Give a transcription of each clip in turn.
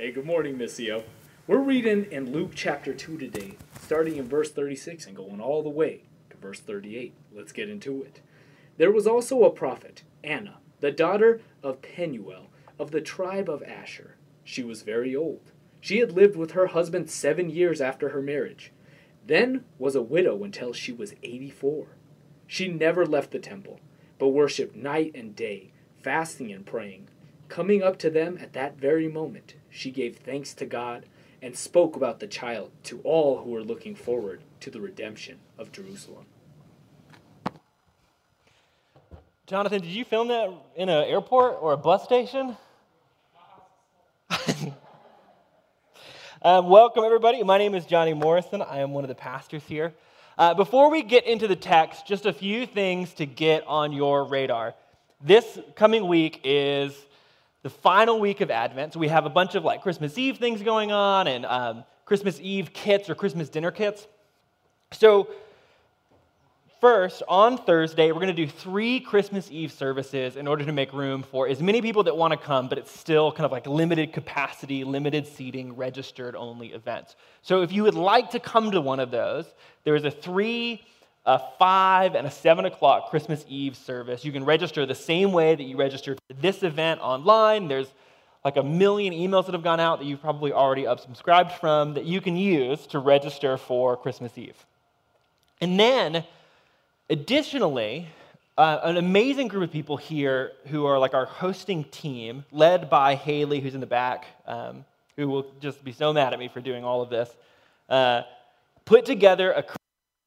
Hey, good morning, Missio. We're reading in Luke chapter 2 today, starting in verse 36 and going all the way to verse 38. Let's get into it. There was also a prophet, Anna, the daughter of Penuel, of the tribe of Asher. She was very old. She had lived with her husband seven years after her marriage, then was a widow until she was 84. She never left the temple, but worshipped night and day, fasting and praying. Coming up to them at that very moment, she gave thanks to God and spoke about the child to all who were looking forward to the redemption of Jerusalem. Jonathan, did you film that in an airport or a bus station? um, welcome, everybody. My name is Johnny Morrison. I am one of the pastors here. Uh, before we get into the text, just a few things to get on your radar. This coming week is the final week of Advent. So we have a bunch of like Christmas Eve things going on and um, Christmas Eve kits or Christmas dinner kits. So, first, on Thursday, we're going to do three Christmas Eve services in order to make room for as many people that want to come, but it's still kind of like limited capacity, limited seating, registered only events. So, if you would like to come to one of those, there is a three a 5 and a 7 o'clock Christmas Eve service. You can register the same way that you registered for this event online. There's like a million emails that have gone out that you've probably already unsubscribed from that you can use to register for Christmas Eve. And then, additionally, uh, an amazing group of people here who are like our hosting team, led by Haley, who's in the back, um, who will just be so mad at me for doing all of this, uh, put together a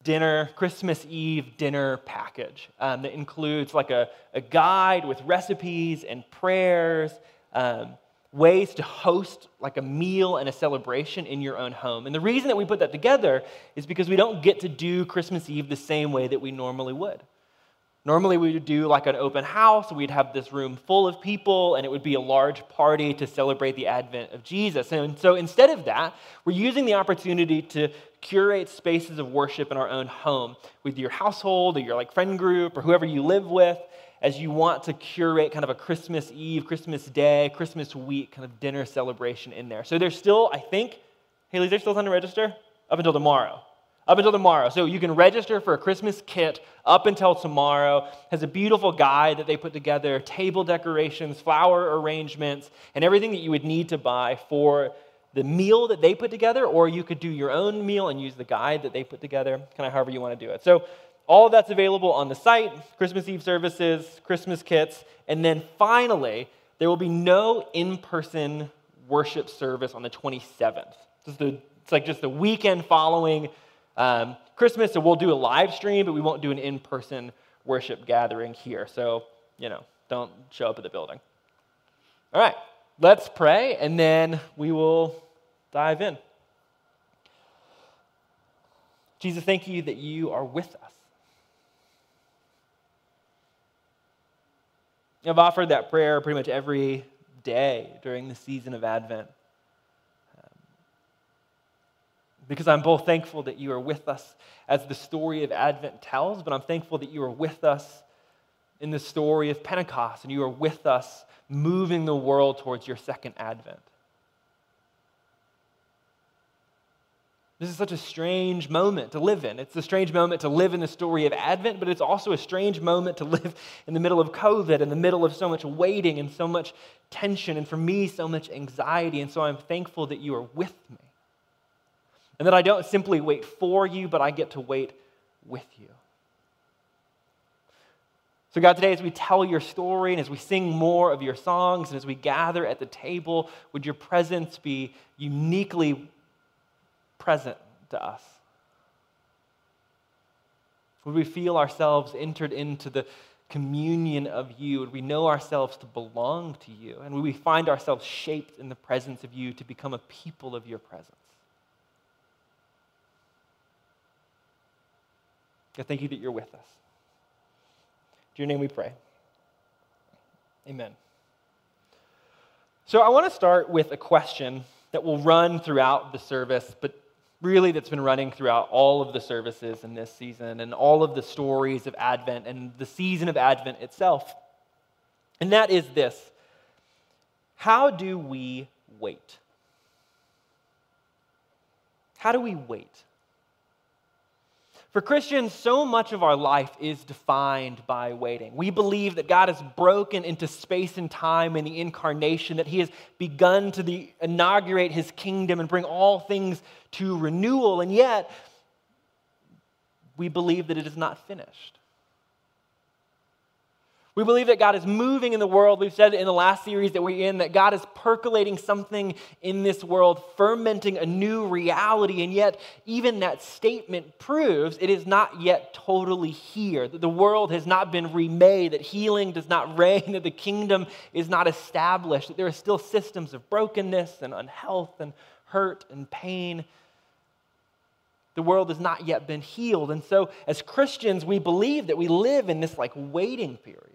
dinner, Christmas Eve dinner package um, that includes like a, a guide with recipes and prayers, um, ways to host like a meal and a celebration in your own home. And the reason that we put that together is because we don't get to do Christmas Eve the same way that we normally would. Normally, we would do like an open house. We'd have this room full of people, and it would be a large party to celebrate the advent of Jesus. And so instead of that, we're using the opportunity to curate spaces of worship in our own home with your household or your like friend group or whoever you live with as you want to curate kind of a Christmas Eve, Christmas Day, Christmas week kind of dinner celebration in there. So there's still, I think, Haley, is there still time to register? Up until tomorrow up until tomorrow. So you can register for a Christmas kit up until tomorrow. Has a beautiful guide that they put together, table decorations, flower arrangements, and everything that you would need to buy for the meal that they put together, or you could do your own meal and use the guide that they put together, kind of however you want to do it. So all that's available on the site, Christmas Eve services, Christmas kits, and then finally, there will be no in-person worship service on the 27th. it's like just the weekend following um, Christmas, so we'll do a live stream, but we won't do an in person worship gathering here. So, you know, don't show up at the building. All right, let's pray, and then we will dive in. Jesus, thank you that you are with us. I've offered that prayer pretty much every day during the season of Advent because I'm both thankful that you are with us as the story of Advent tells, but I'm thankful that you are with us in the story of Pentecost and you are with us moving the world towards your second Advent. This is such a strange moment to live in. It's a strange moment to live in the story of Advent, but it's also a strange moment to live in the middle of COVID, in the middle of so much waiting and so much tension, and for me, so much anxiety. And so I'm thankful that you are with me. And that I don't simply wait for you, but I get to wait with you. So, God, today, as we tell your story and as we sing more of your songs and as we gather at the table, would your presence be uniquely present to us? Would we feel ourselves entered into the communion of you? Would we know ourselves to belong to you? And would we find ourselves shaped in the presence of you to become a people of your presence? God, thank you that you're with us. To your name we pray. Amen. So I want to start with a question that will run throughout the service, but really that's been running throughout all of the services in this season and all of the stories of Advent and the season of Advent itself. And that is this How do we wait? How do we wait? For Christians, so much of our life is defined by waiting. We believe that God has broken into space and time in the incarnation, that He has begun to the, inaugurate His kingdom and bring all things to renewal, and yet we believe that it is not finished. We believe that God is moving in the world. We've said in the last series that we're in that God is percolating something in this world, fermenting a new reality. And yet, even that statement proves it is not yet totally here, that the world has not been remade, that healing does not reign, that the kingdom is not established, that there are still systems of brokenness and unhealth and hurt and pain. The world has not yet been healed. And so, as Christians, we believe that we live in this like waiting period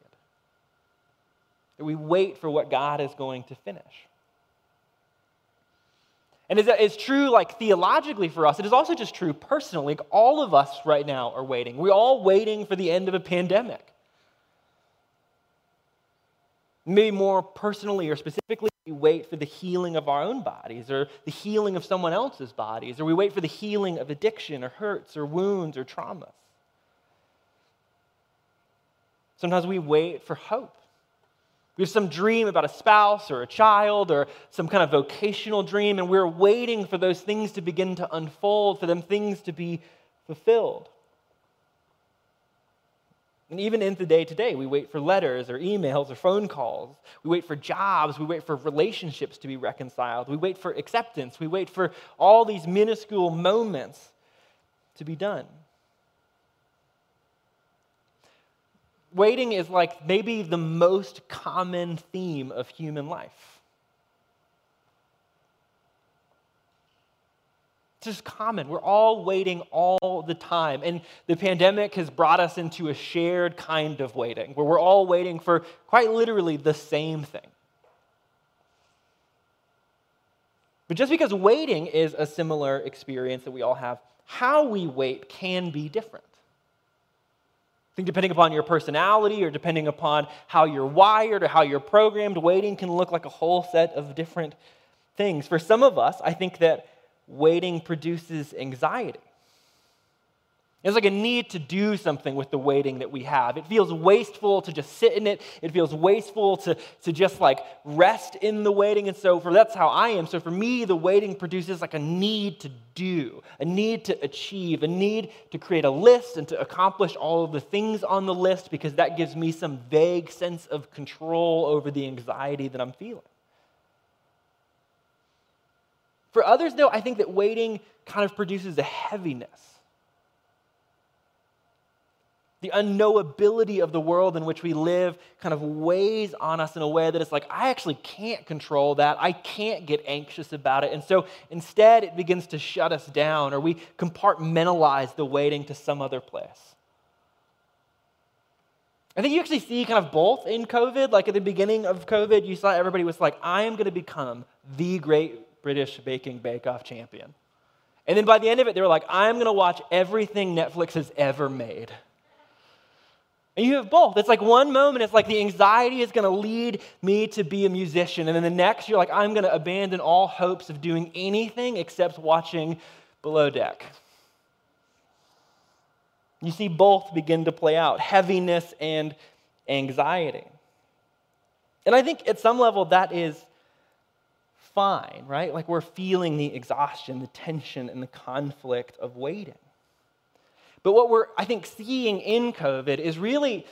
that we wait for what God is going to finish. And it's true, like theologically for us, it is also just true personally. Like all of us right now are waiting. We're all waiting for the end of a pandemic. Maybe more personally or specifically, we wait for the healing of our own bodies or the healing of someone else's bodies, or we wait for the healing of addiction or hurts or wounds or traumas. Sometimes we wait for hope. We have some dream about a spouse or a child or some kind of vocational dream, and we're waiting for those things to begin to unfold, for them things to be fulfilled. And even in the day to day, we wait for letters or emails or phone calls. We wait for jobs. We wait for relationships to be reconciled. We wait for acceptance. We wait for all these minuscule moments to be done. Waiting is like maybe the most common theme of human life. It's just common. We're all waiting all the time. And the pandemic has brought us into a shared kind of waiting, where we're all waiting for quite literally the same thing. But just because waiting is a similar experience that we all have, how we wait can be different think depending upon your personality or depending upon how you're wired or how you're programmed, waiting can look like a whole set of different things. For some of us, I think that waiting produces anxiety. It's like a need to do something with the waiting that we have. It feels wasteful to just sit in it. It feels wasteful to, to just like rest in the waiting. And so for that's how I am. So for me, the waiting produces like a need to do, a need to achieve, a need to create a list and to accomplish all of the things on the list because that gives me some vague sense of control over the anxiety that I'm feeling. For others, though, I think that waiting kind of produces a heaviness the unknowability of the world in which we live kind of weighs on us in a way that it's like, I actually can't control that. I can't get anxious about it. And so instead, it begins to shut us down, or we compartmentalize the waiting to some other place. I think you actually see kind of both in COVID. Like at the beginning of COVID, you saw everybody was like, I am going to become the great British baking bake off champion. And then by the end of it, they were like, I'm going to watch everything Netflix has ever made. And you have both. It's like one moment, it's like the anxiety is going to lead me to be a musician. And then the next, you're like, I'm going to abandon all hopes of doing anything except watching Below Deck. You see both begin to play out heaviness and anxiety. And I think at some level that is fine, right? Like we're feeling the exhaustion, the tension, and the conflict of waiting. But what we're, I think, seeing in COVID is really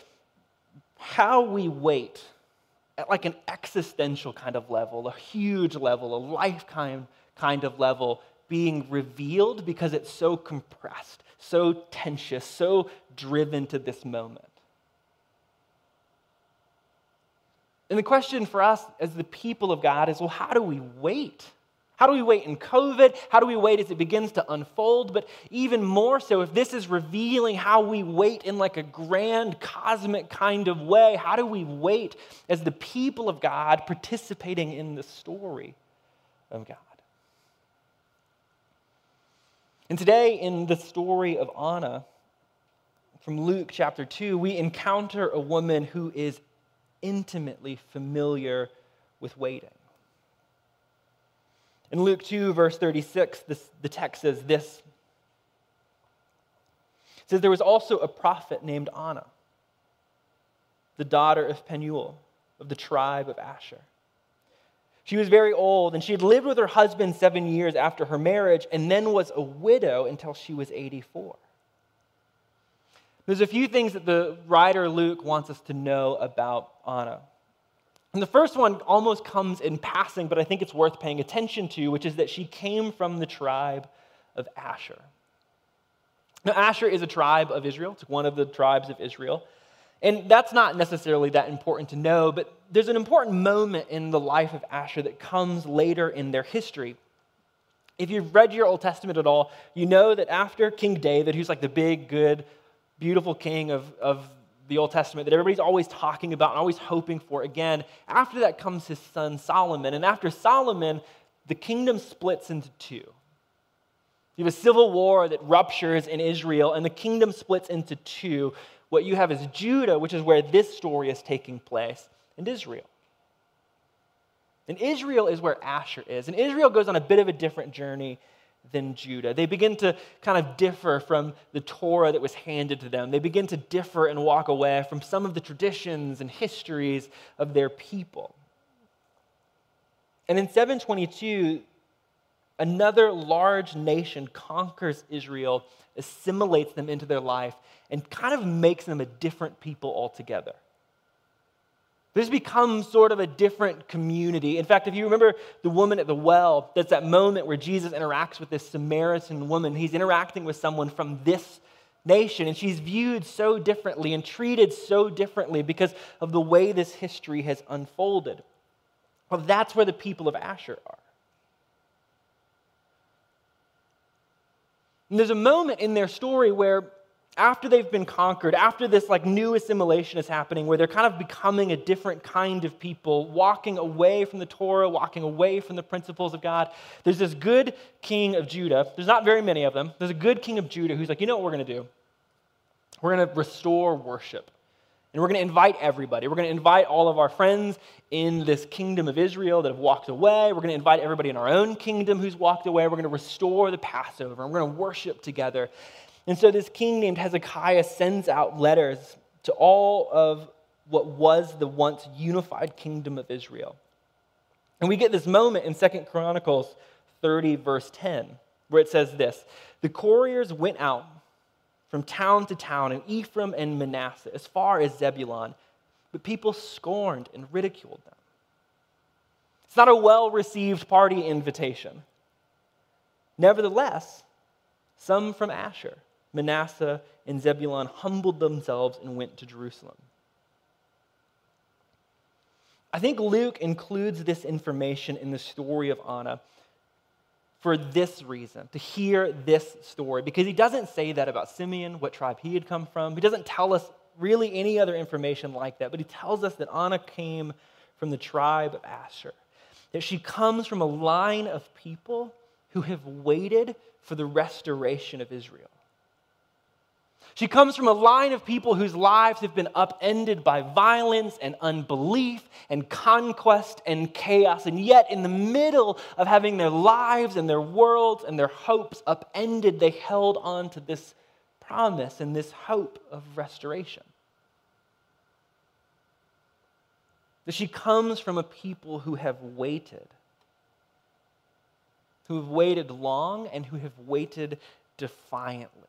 how we wait at like an existential kind of level, a huge level, a lifetime kind of level being revealed because it's so compressed, so tensious, so driven to this moment. And the question for us as the people of God is well, how do we wait? How do we wait in COVID? How do we wait as it begins to unfold? But even more so, if this is revealing how we wait in like a grand cosmic kind of way, how do we wait as the people of God participating in the story of God? And today, in the story of Anna from Luke chapter 2, we encounter a woman who is intimately familiar with waiting. In Luke 2, verse 36, this, the text says this. It says, There was also a prophet named Anna, the daughter of Penuel of the tribe of Asher. She was very old, and she had lived with her husband seven years after her marriage, and then was a widow until she was 84. There's a few things that the writer Luke wants us to know about Anna. And the first one almost comes in passing, but I think it's worth paying attention to, which is that she came from the tribe of Asher. Now, Asher is a tribe of Israel, it's one of the tribes of Israel. And that's not necessarily that important to know, but there's an important moment in the life of Asher that comes later in their history. If you've read your Old Testament at all, you know that after King David, who's like the big, good, beautiful king of, of the Old Testament that everybody's always talking about and always hoping for, again, after that comes his son Solomon. And after Solomon, the kingdom splits into two. You have a civil war that ruptures in Israel, and the kingdom splits into two what you have is Judah, which is where this story is taking place, and Israel. And Israel is where Asher is. And Israel goes on a bit of a different journey than Judah. They begin to kind of differ from the Torah that was handed to them. They begin to differ and walk away from some of the traditions and histories of their people. And in 722, another large nation conquers Israel, assimilates them into their life, and kind of makes them a different people altogether. This becomes sort of a different community. In fact, if you remember the woman at the well, that's that moment where Jesus interacts with this Samaritan woman. He's interacting with someone from this nation, and she's viewed so differently and treated so differently because of the way this history has unfolded. Well, that's where the people of Asher are. And there's a moment in their story where after they've been conquered, after this like new assimilation is happening, where they're kind of becoming a different kind of people, walking away from the Torah, walking away from the principles of God, there's this good king of Judah. There's not very many of them. There's a good king of Judah who's like, you know what we're going to do? We're going to restore worship. And we're going to invite everybody. We're going to invite all of our friends in this kingdom of Israel that have walked away. We're going to invite everybody in our own kingdom who's walked away. We're going to restore the Passover and we're going to worship together. And so this king named Hezekiah sends out letters to all of what was the once unified kingdom of Israel. And we get this moment in Second Chronicles 30, verse 10, where it says this The couriers went out from town to town in Ephraim and Manasseh, as far as Zebulun, but people scorned and ridiculed them. It's not a well received party invitation. Nevertheless, some from Asher Manasseh and Zebulun humbled themselves and went to Jerusalem. I think Luke includes this information in the story of Anna for this reason, to hear this story, because he doesn't say that about Simeon, what tribe he had come from. He doesn't tell us really any other information like that, but he tells us that Anna came from the tribe of Asher, that she comes from a line of people who have waited for the restoration of Israel. She comes from a line of people whose lives have been upended by violence and unbelief and conquest and chaos. And yet, in the middle of having their lives and their worlds and their hopes upended, they held on to this promise and this hope of restoration. That she comes from a people who have waited, who have waited long and who have waited defiantly.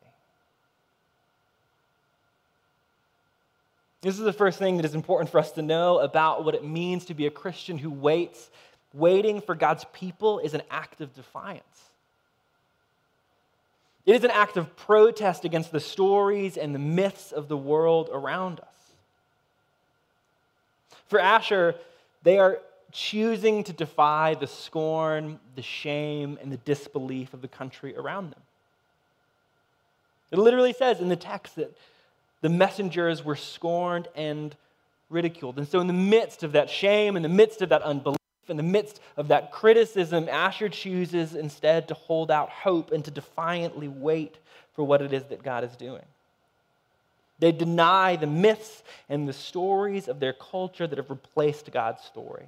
This is the first thing that is important for us to know about what it means to be a Christian who waits. Waiting for God's people is an act of defiance. It is an act of protest against the stories and the myths of the world around us. For Asher, they are choosing to defy the scorn, the shame, and the disbelief of the country around them. It literally says in the text that the messengers were scorned and ridiculed. And so, in the midst of that shame, in the midst of that unbelief, in the midst of that criticism, Asher chooses instead to hold out hope and to defiantly wait for what it is that God is doing. They deny the myths and the stories of their culture that have replaced God's story.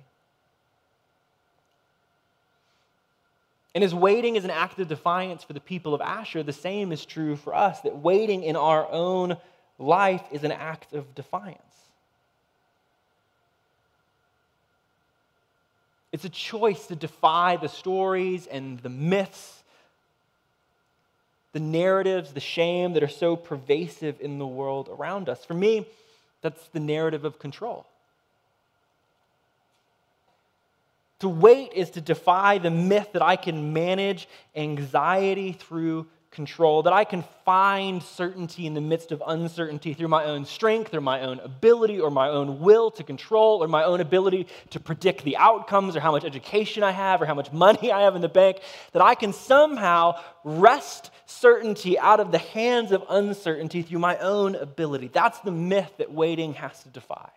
And as waiting is an act of defiance for the people of Asher, the same is true for us that waiting in our own life is an act of defiance. It's a choice to defy the stories and the myths, the narratives, the shame that are so pervasive in the world around us. For me, that's the narrative of control. To wait is to defy the myth that I can manage anxiety through control, that I can find certainty in the midst of uncertainty through my own strength or my own ability or my own will to control or my own ability to predict the outcomes or how much education I have or how much money I have in the bank, that I can somehow wrest certainty out of the hands of uncertainty through my own ability. That's the myth that waiting has to defy.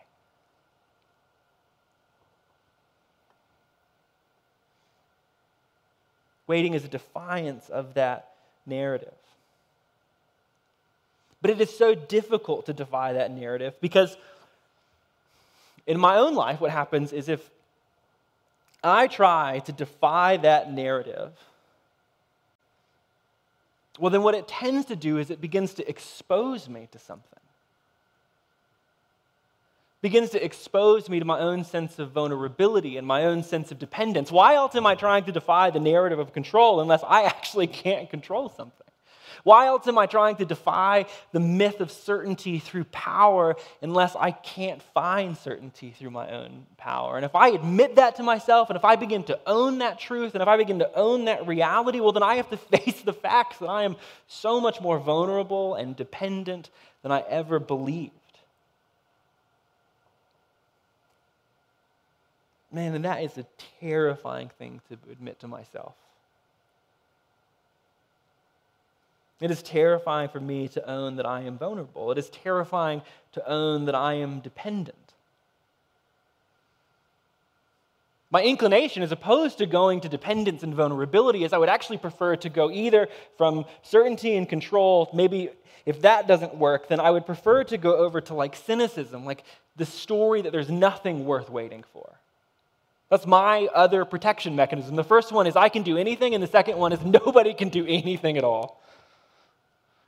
Waiting is a defiance of that narrative. But it is so difficult to defy that narrative because in my own life, what happens is if I try to defy that narrative, well, then what it tends to do is it begins to expose me to something begins to expose me to my own sense of vulnerability and my own sense of dependence. Why else am I trying to defy the narrative of control unless I actually can't control something? Why else am I trying to defy the myth of certainty through power unless I can't find certainty through my own power? And if I admit that to myself, and if I begin to own that truth, and if I begin to own that reality, well, then I have to face the facts that I am so much more vulnerable and dependent than I ever believed. Man, and that is a terrifying thing to admit to myself. It is terrifying for me to own that I am vulnerable. It is terrifying to own that I am dependent. My inclination, as opposed to going to dependence and vulnerability, is I would actually prefer to go either from certainty and control. Maybe if that doesn't work, then I would prefer to go over to like cynicism, like the story that there's nothing worth waiting for. That's my other protection mechanism. The first one is I can do anything, and the second one is nobody can do anything at all.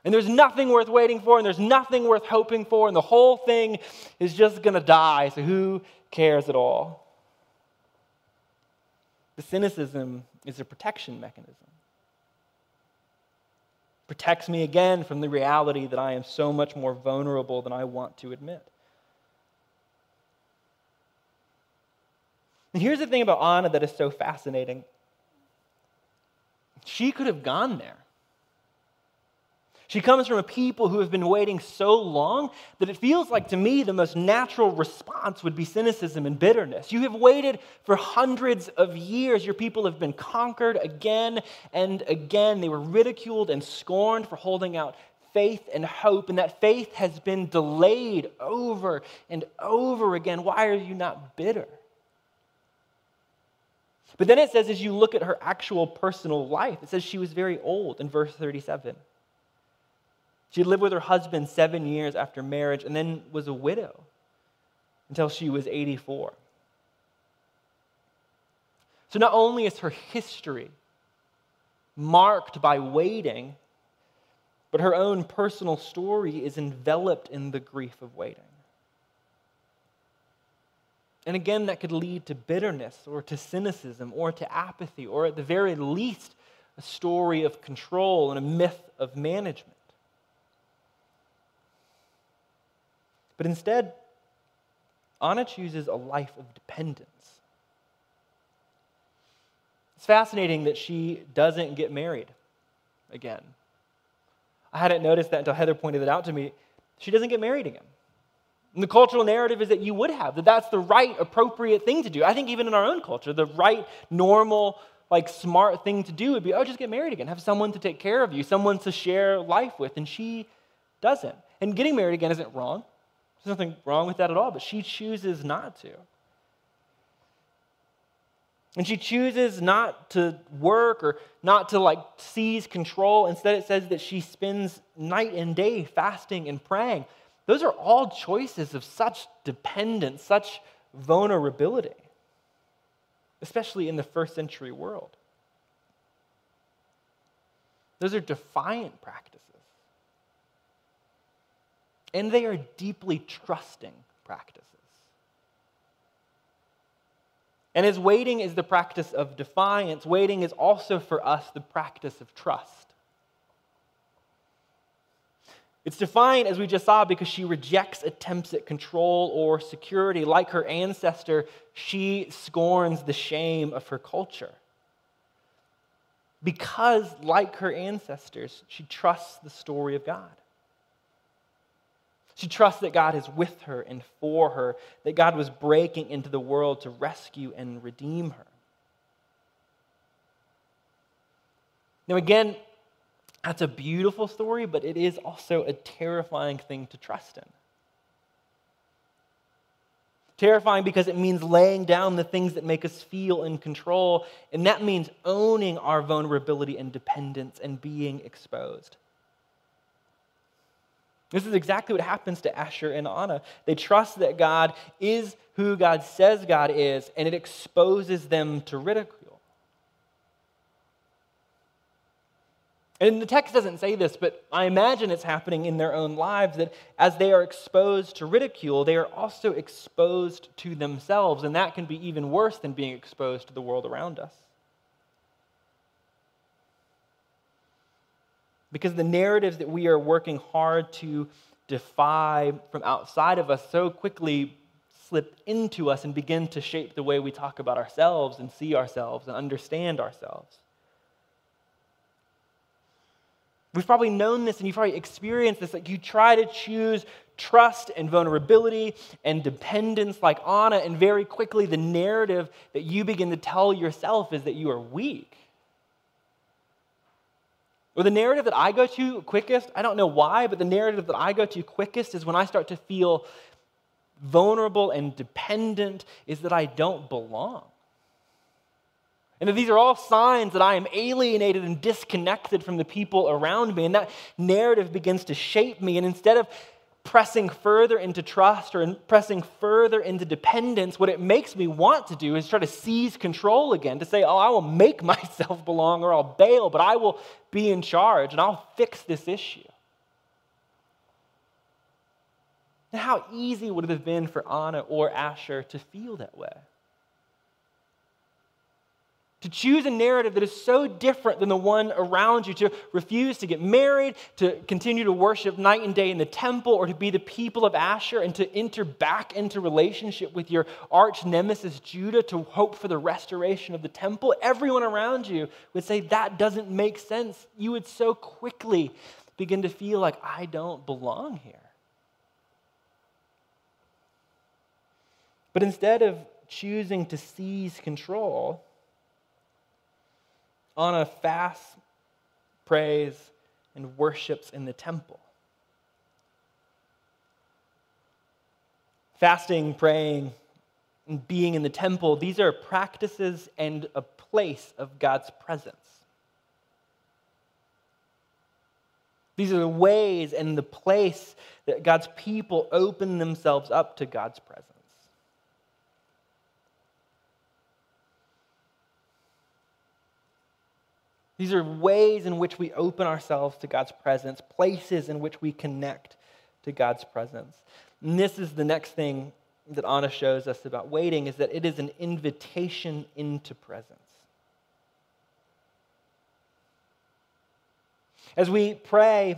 And there's nothing worth waiting for, and there's nothing worth hoping for, and the whole thing is just going to die, so who cares at all? The cynicism is a protection mechanism. Protects me again from the reality that I am so much more vulnerable than I want to admit. And here's the thing about Anna that is so fascinating she could have gone there. She comes from a people who have been waiting so long that it feels like to me the most natural response would be cynicism and bitterness. You have waited for hundreds of years. Your people have been conquered again and again. They were ridiculed and scorned for holding out faith and hope, and that faith has been delayed over and over again. Why are you not bitter? But then it says, as you look at her actual personal life, it says she was very old in verse 37. She lived with her husband seven years after marriage and then was a widow until she was 84. So not only is her history marked by waiting, but her own personal story is enveloped in the grief of waiting. And again, that could lead to bitterness or to cynicism or to apathy, or at the very least, a story of control and a myth of management. But instead, Anna chooses a life of dependence. It's fascinating that she doesn't get married again. I hadn't noticed that until Heather pointed it out to me. She doesn't get married again. And the cultural narrative is that you would have, that that's the right, appropriate thing to do. I think even in our own culture, the right, normal, like smart thing to do would be, oh, just get married again. Have someone to take care of you, someone to share life with. And she doesn't. And getting married again isn't wrong. There's nothing wrong with that at all, but she chooses not to. And she chooses not to work or not to like seize control. Instead, it says that she spends night and day fasting and praying. Those are all choices of such dependence, such vulnerability, especially in the first century world. Those are defiant practices. And they are deeply trusting practices. And as waiting is the practice of defiance, waiting is also for us the practice of trust. It's defined, as we just saw, because she rejects attempts at control or security. Like her ancestor, she scorns the shame of her culture. Because, like her ancestors, she trusts the story of God. She trusts that God is with her and for her, that God was breaking into the world to rescue and redeem her. Now, again, that's a beautiful story, but it is also a terrifying thing to trust in. Terrifying because it means laying down the things that make us feel in control, and that means owning our vulnerability and dependence and being exposed. This is exactly what happens to Asher and Anna. They trust that God is who God says God is, and it exposes them to ridicule. And the text doesn't say this, but I imagine it's happening in their own lives that as they are exposed to ridicule, they are also exposed to themselves. And that can be even worse than being exposed to the world around us. Because the narratives that we are working hard to defy from outside of us so quickly slip into us and begin to shape the way we talk about ourselves and see ourselves and understand ourselves. We've probably known this and you've probably experienced this. Like you try to choose trust and vulnerability and dependence like Anna, and very quickly the narrative that you begin to tell yourself is that you are weak. Or the narrative that I go to quickest, I don't know why, but the narrative that I go to quickest is when I start to feel vulnerable and dependent, is that I don't belong. And that these are all signs that I am alienated and disconnected from the people around me. And that narrative begins to shape me. And instead of pressing further into trust or pressing further into dependence, what it makes me want to do is try to seize control again, to say, oh, I will make myself belong or I'll bail, but I will be in charge and I'll fix this issue. And how easy would it have been for Anna or Asher to feel that way? To choose a narrative that is so different than the one around you, to refuse to get married, to continue to worship night and day in the temple, or to be the people of Asher, and to enter back into relationship with your arch nemesis Judah to hope for the restoration of the temple, everyone around you would say, That doesn't make sense. You would so quickly begin to feel like, I don't belong here. But instead of choosing to seize control, Anna fasts, prays, and worships in the temple. Fasting, praying, and being in the temple, these are practices and a place of God's presence. These are the ways and the place that God's people open themselves up to God's presence. These are ways in which we open ourselves to God's presence, places in which we connect to God's presence. And this is the next thing that Anna shows us about waiting is that it is an invitation into presence. As we pray,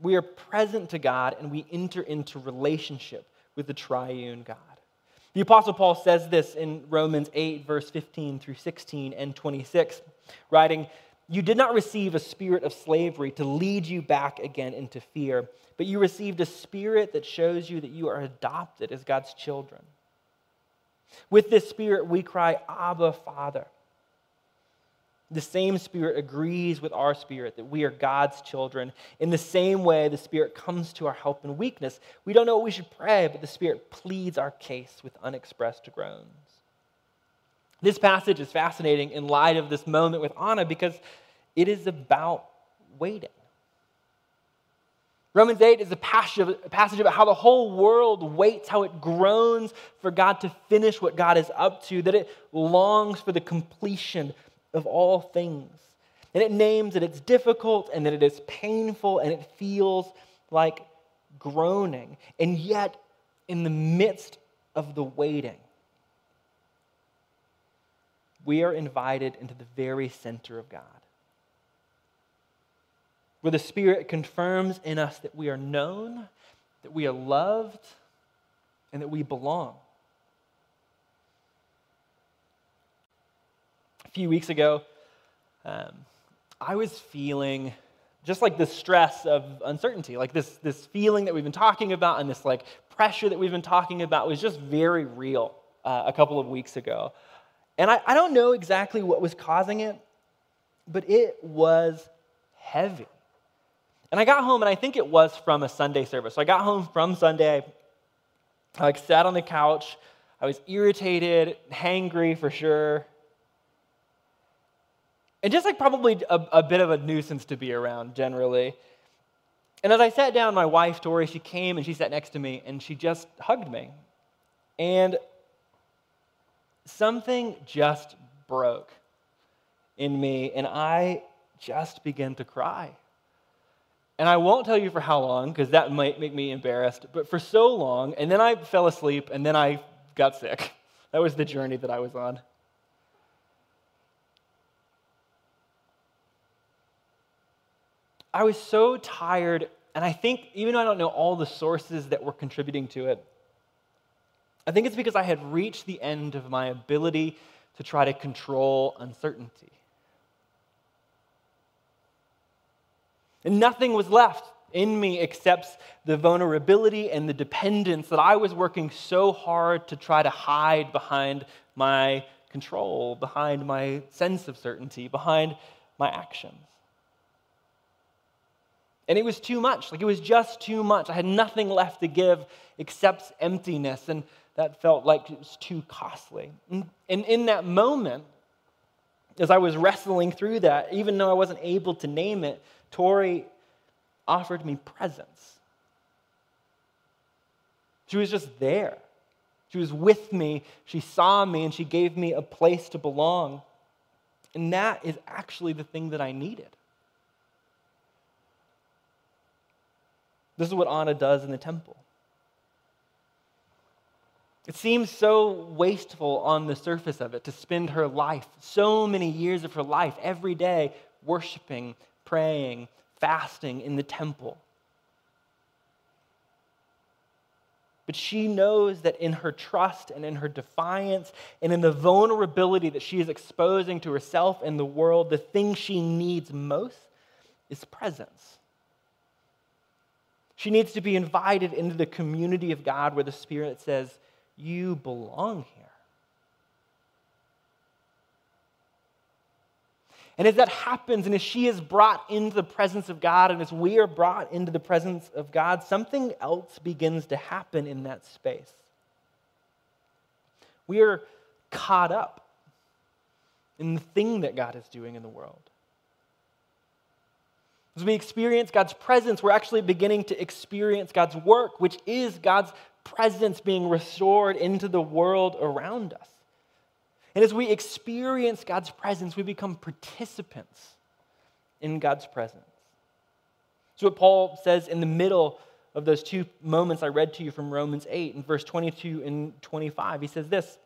we are present to God and we enter into relationship with the triune God. The Apostle Paul says this in Romans 8, verse 15 through 16 and 26, writing, You did not receive a spirit of slavery to lead you back again into fear, but you received a spirit that shows you that you are adopted as God's children. With this spirit, we cry, Abba, Father. The same Spirit agrees with our spirit that we are God's children. In the same way, the Spirit comes to our help in weakness. We don't know what we should pray, but the Spirit pleads our case with unexpressed groans. This passage is fascinating in light of this moment with Anna because it is about waiting. Romans 8 is a passage about how the whole world waits, how it groans for God to finish what God is up to, that it longs for the completion of all things. And it names that it's difficult and that it is painful and it feels like groaning. And yet, in the midst of the waiting, we are invited into the very center of God, where the Spirit confirms in us that we are known, that we are loved, and that we belong. A few weeks ago, um, I was feeling just like the stress of uncertainty, like this, this feeling that we've been talking about and this like pressure that we've been talking about was just very real uh, a couple of weeks ago. And I, I don't know exactly what was causing it, but it was heavy. And I got home, and I think it was from a Sunday service. So I got home from Sunday. I like sat on the couch. I was irritated, hangry for sure and just like probably a, a, bit of a nuisance to be around generally. And as I sat down, my wife, Tori, she came and she sat next to me and she just hugged me. And something just broke in me, and I just began to cry. And I won't tell you for how long, because that might make me embarrassed, but for so long, and then I fell asleep, and then I got sick. That was the journey that I was on. I was so tired, and I think, even though I don't know all the sources that were contributing to it, I think it's because I had reached the end of my ability to try to control uncertainty. And nothing was left in me except the vulnerability and the dependence that I was working so hard to try to hide behind my control, behind my sense of certainty, behind my actions. And it was too much. Like it was just too much. I had nothing left to give except emptiness. And that felt like it was too costly. And, in that moment, as I was wrestling through that, even though I wasn't able to name it, Tori offered me presence. She was just there. She was with me. She saw me and she gave me a place to belong. And that is actually the thing that I needed. This is what Anna does in the temple. It seems so wasteful on the surface of it to spend her life, so many years of her life, every day worshiping, praying, fasting in the temple. But she knows that in her trust and in her defiance and in the vulnerability that she is exposing to herself and the world, the thing she needs most is presence. She needs to be invited into the community of God where the Spirit says, You belong here. And as that happens, and as she is brought into the presence of God, and as we are brought into the presence of God, something else begins to happen in that space. We are caught up in the thing that God is doing in the world. As we experience God's presence, we're actually beginning to experience God's work, which is God's presence being restored into the world around us. And as we experience God's presence, we become participants in God's presence. So, what Paul says in the middle of those two moments I read to you from Romans 8 in verse 22 and 25, he says this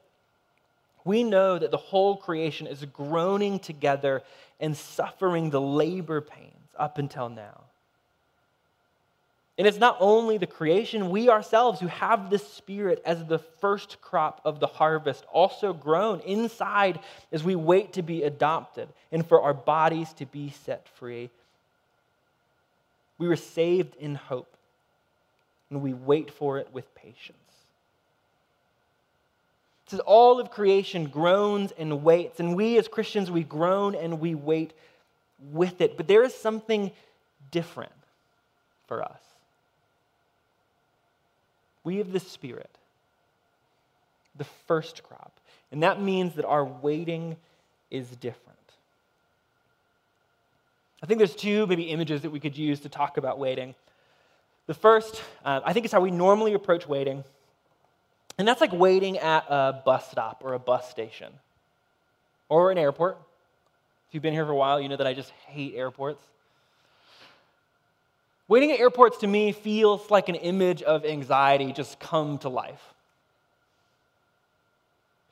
We know that the whole creation is groaning together and suffering the labor pain up until now. And it's not only the creation, we ourselves who have the Spirit as the first crop of the harvest also groan inside as we wait to be adopted and for our bodies to be set free. We were saved in hope, and we wait for it with patience. It says all of creation groans and waits, and we as Christians, we groan and we wait with it. But there is something different for us. We have the Spirit, the first crop. And that means that our waiting is different. I think there's two maybe images that we could use to talk about waiting. The first, uh, I think, is how we normally approach waiting. And that's like waiting at a bus stop or a bus station or an airport If you've been here for a while, you know that I just hate airports. Waiting at airports to me feels like an image of anxiety just come to life.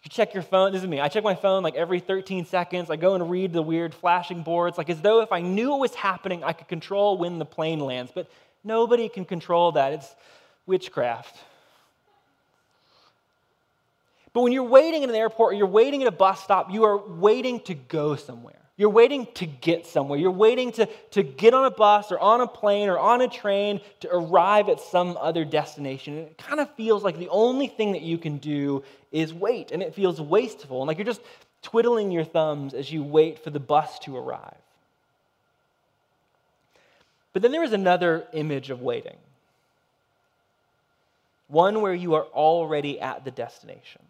You check your phone, this is me. I check my phone like every 13 seconds. I go and read the weird flashing boards, like as though if I knew what was happening, I could control when the plane lands. But nobody can control that. It's witchcraft. But when you're waiting in an airport or you're waiting at a bus stop, you are waiting to go somewhere. You're waiting to get somewhere. You're waiting to, to get on a bus or on a plane or on a train to arrive at some other destination. And it kind of feels like the only thing that you can do is wait. And it feels wasteful. And like you're just twiddling your thumbs as you wait for the bus to arrive. But then there is another image of waiting one where you are already at the destination.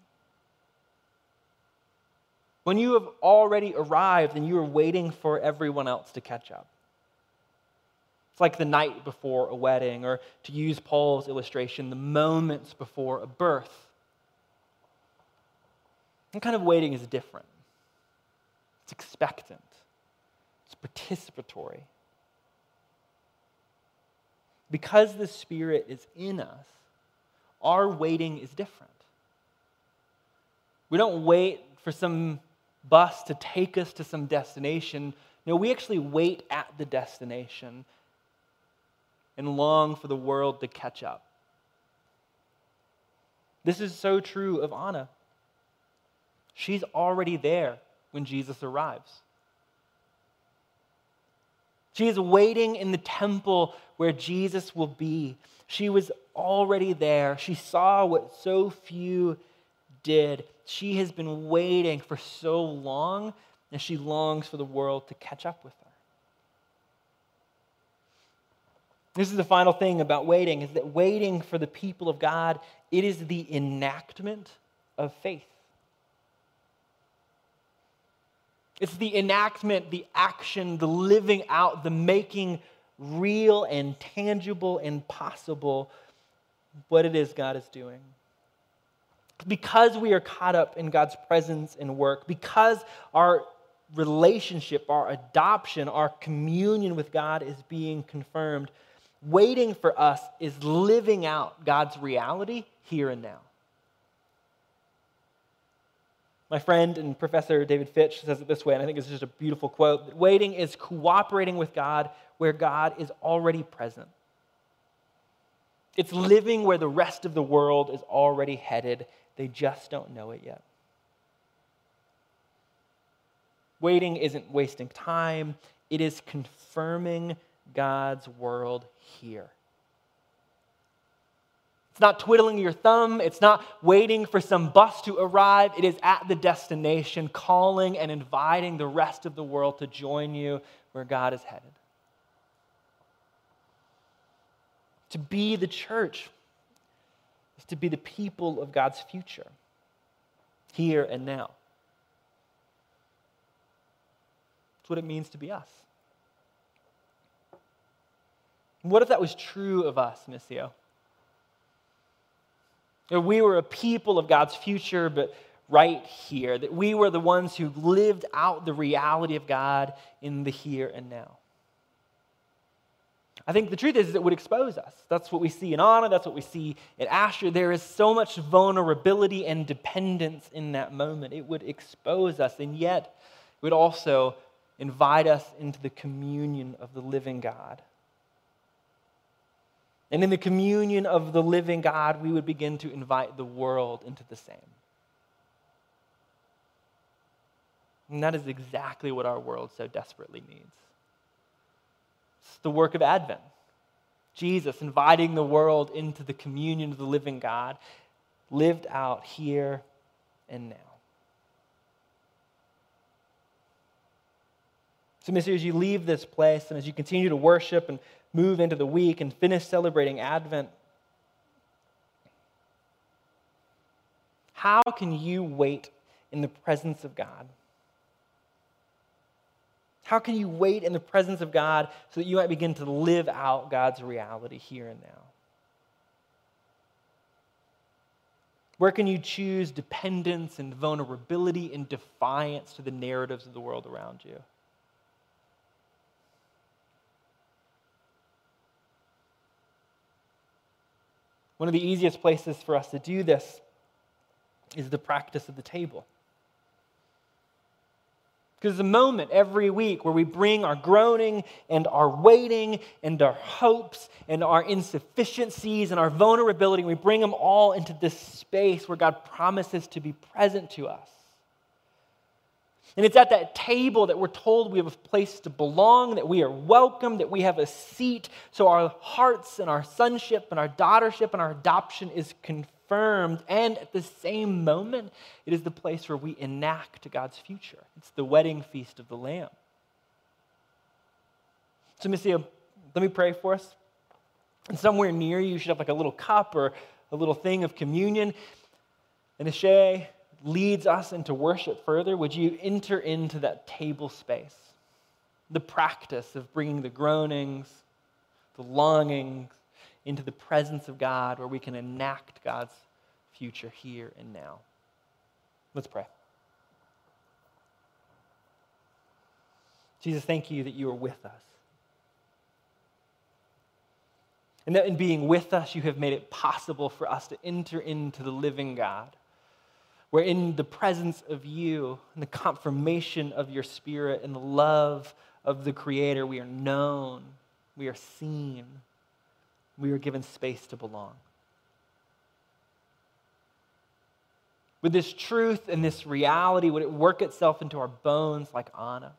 When you have already arrived and you are waiting for everyone else to catch up. It's like the night before a wedding, or to use Paul's illustration, the moments before a birth. That kind of waiting is different. It's expectant, it's participatory. Because the Spirit is in us, our waiting is different. We don't wait for some bus to take us to some destination. No, we actually wait at the destination and long for the world to catch up. This is so true of Anna. She's already there when Jesus arrives. She is waiting in the temple where Jesus will be. She was already there. She saw what so few did. She has been waiting for so long, and she longs for the world to catch up with her. This is the final thing about waiting is that waiting for the people of God, it is the enactment of faith. It's the enactment, the action, the living out, the making real and tangible and possible what it is God is doing because we are caught up in God's presence and work, because our relationship, our adoption, our communion with God is being confirmed, waiting for us is living out God's reality here and now. My friend and professor David Fitch says it this way, and I think it's just a beautiful quote waiting is cooperating with God where God is already present. It's living where the rest of the world is already headed they just don't know it yet. Waiting isn't wasting time, it is confirming God's world here. It's not twiddling your thumb. It's not waiting for some bus to arrive. It is at the destination, calling and inviting the rest of the world to join you where God is headed. To be the church is to be the people of God's future, here and now. That's what it means to be us. What if that was true of us, Missio? That we were a people of God's future, but right here, that we were the ones who lived out the reality of God in the here and now. I think the truth is, is it would expose us. That's what we see in Anna, that's what we see in Asher. There is so much vulnerability and dependence in that moment. It would expose us, and yet it would also invite us into the communion of the living God. And in the communion of the living God, we would begin to invite the world into the same. And that is exactly what our world so desperately needs. It's the work of Advent. Jesus inviting the world into the communion of the living God, lived out here and now. So, Missio, as you leave this place and as you continue to worship and move into the week and finish celebrating Advent, how can you wait in the presence of God? How can you wait in the presence of God so that you might begin to live out God's reality here and now? Where can you choose dependence and vulnerability and defiance to the narratives of the world around you? One of the easiest places for us to do this is the practice of the table. Because a moment every week where we bring our groaning and our waiting and our hopes and our insufficiencies and our vulnerability, we bring them all into this space where God promises to be present to us. And it's at that table that we're told we have a place to belong, that we are welcome, that we have a seat. So our hearts and our sonship and our daughtership and our adoption is confirmed. And at the same moment, it is the place where we enact God's future. It's the wedding feast of the Lamb. So, Missio, let me pray for us. And somewhere near you, you should have like a little cup or a little thing of communion. And as Ashay, leads us into worship further, would you enter into that table space? The practice of bringing the groanings, the longings into the presence of God where we can enact God's future here and now. Let's pray. Jesus, thank you that you are with us. And that in being with us, you have made it possible for us to enter into the living God where in the presence of you, and the confirmation of your spirit, and the love of the Creator, we are known, we are seen, we are given space to belong. Would this truth and this reality, would it work itself into our bones like Anna?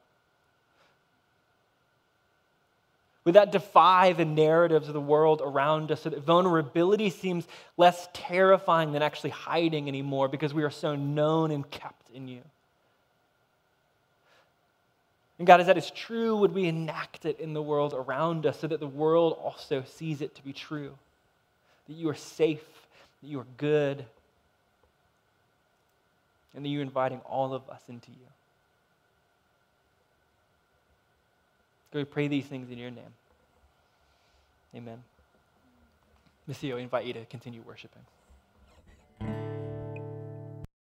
Would that defy the narratives of the world around us so that vulnerability seems less terrifying than actually hiding anymore because we are so known and kept in you? And God, as that is true, would we enact it in the world around us so that the world also sees it to be true? That you are safe, that you are good, and that you're inviting all of us into you. God, we pray these things in your name. Amen. Missio, I invite you to continue worshiping.